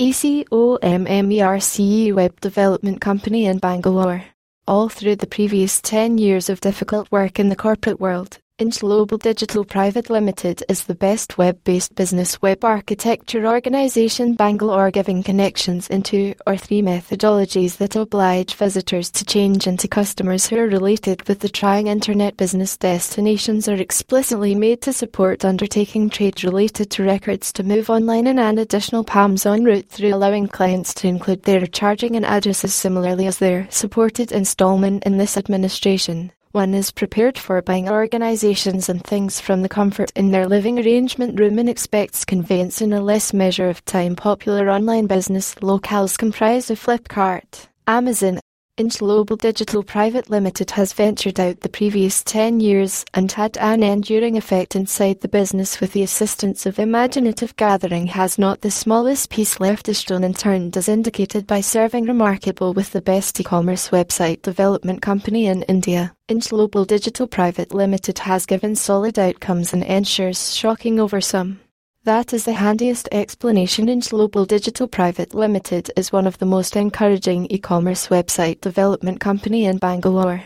ECOMMERCE web development company in Bangalore. All through the previous 10 years of difficult work in the corporate world, Global Digital Private Limited is the best web-based business web architecture organization Bangalore giving connections into or three methodologies that oblige visitors to change into customers who are related with the trying internet business. Destinations are explicitly made to support undertaking trade related to records to move online and an additional PAMs en route through allowing clients to include their charging and addresses similarly as their supported installment in this administration one is prepared for buying organizations and things from the comfort in their living arrangement room and expects conveyance in a less measure of time. Popular online business locales comprise of Flipkart, Amazon, Indglobal Digital Private Limited has ventured out the previous 10 years and had an enduring effect inside the business with the assistance of imaginative gathering has not the smallest piece left a stone unturned as indicated by serving remarkable with the best e-commerce website development company in India. Indglobal Digital Private Limited has given solid outcomes and ensures shocking over some. That is the handiest explanation Indglobal Digital Private Limited is one of the most encouraging e-commerce website development company in Bangalore.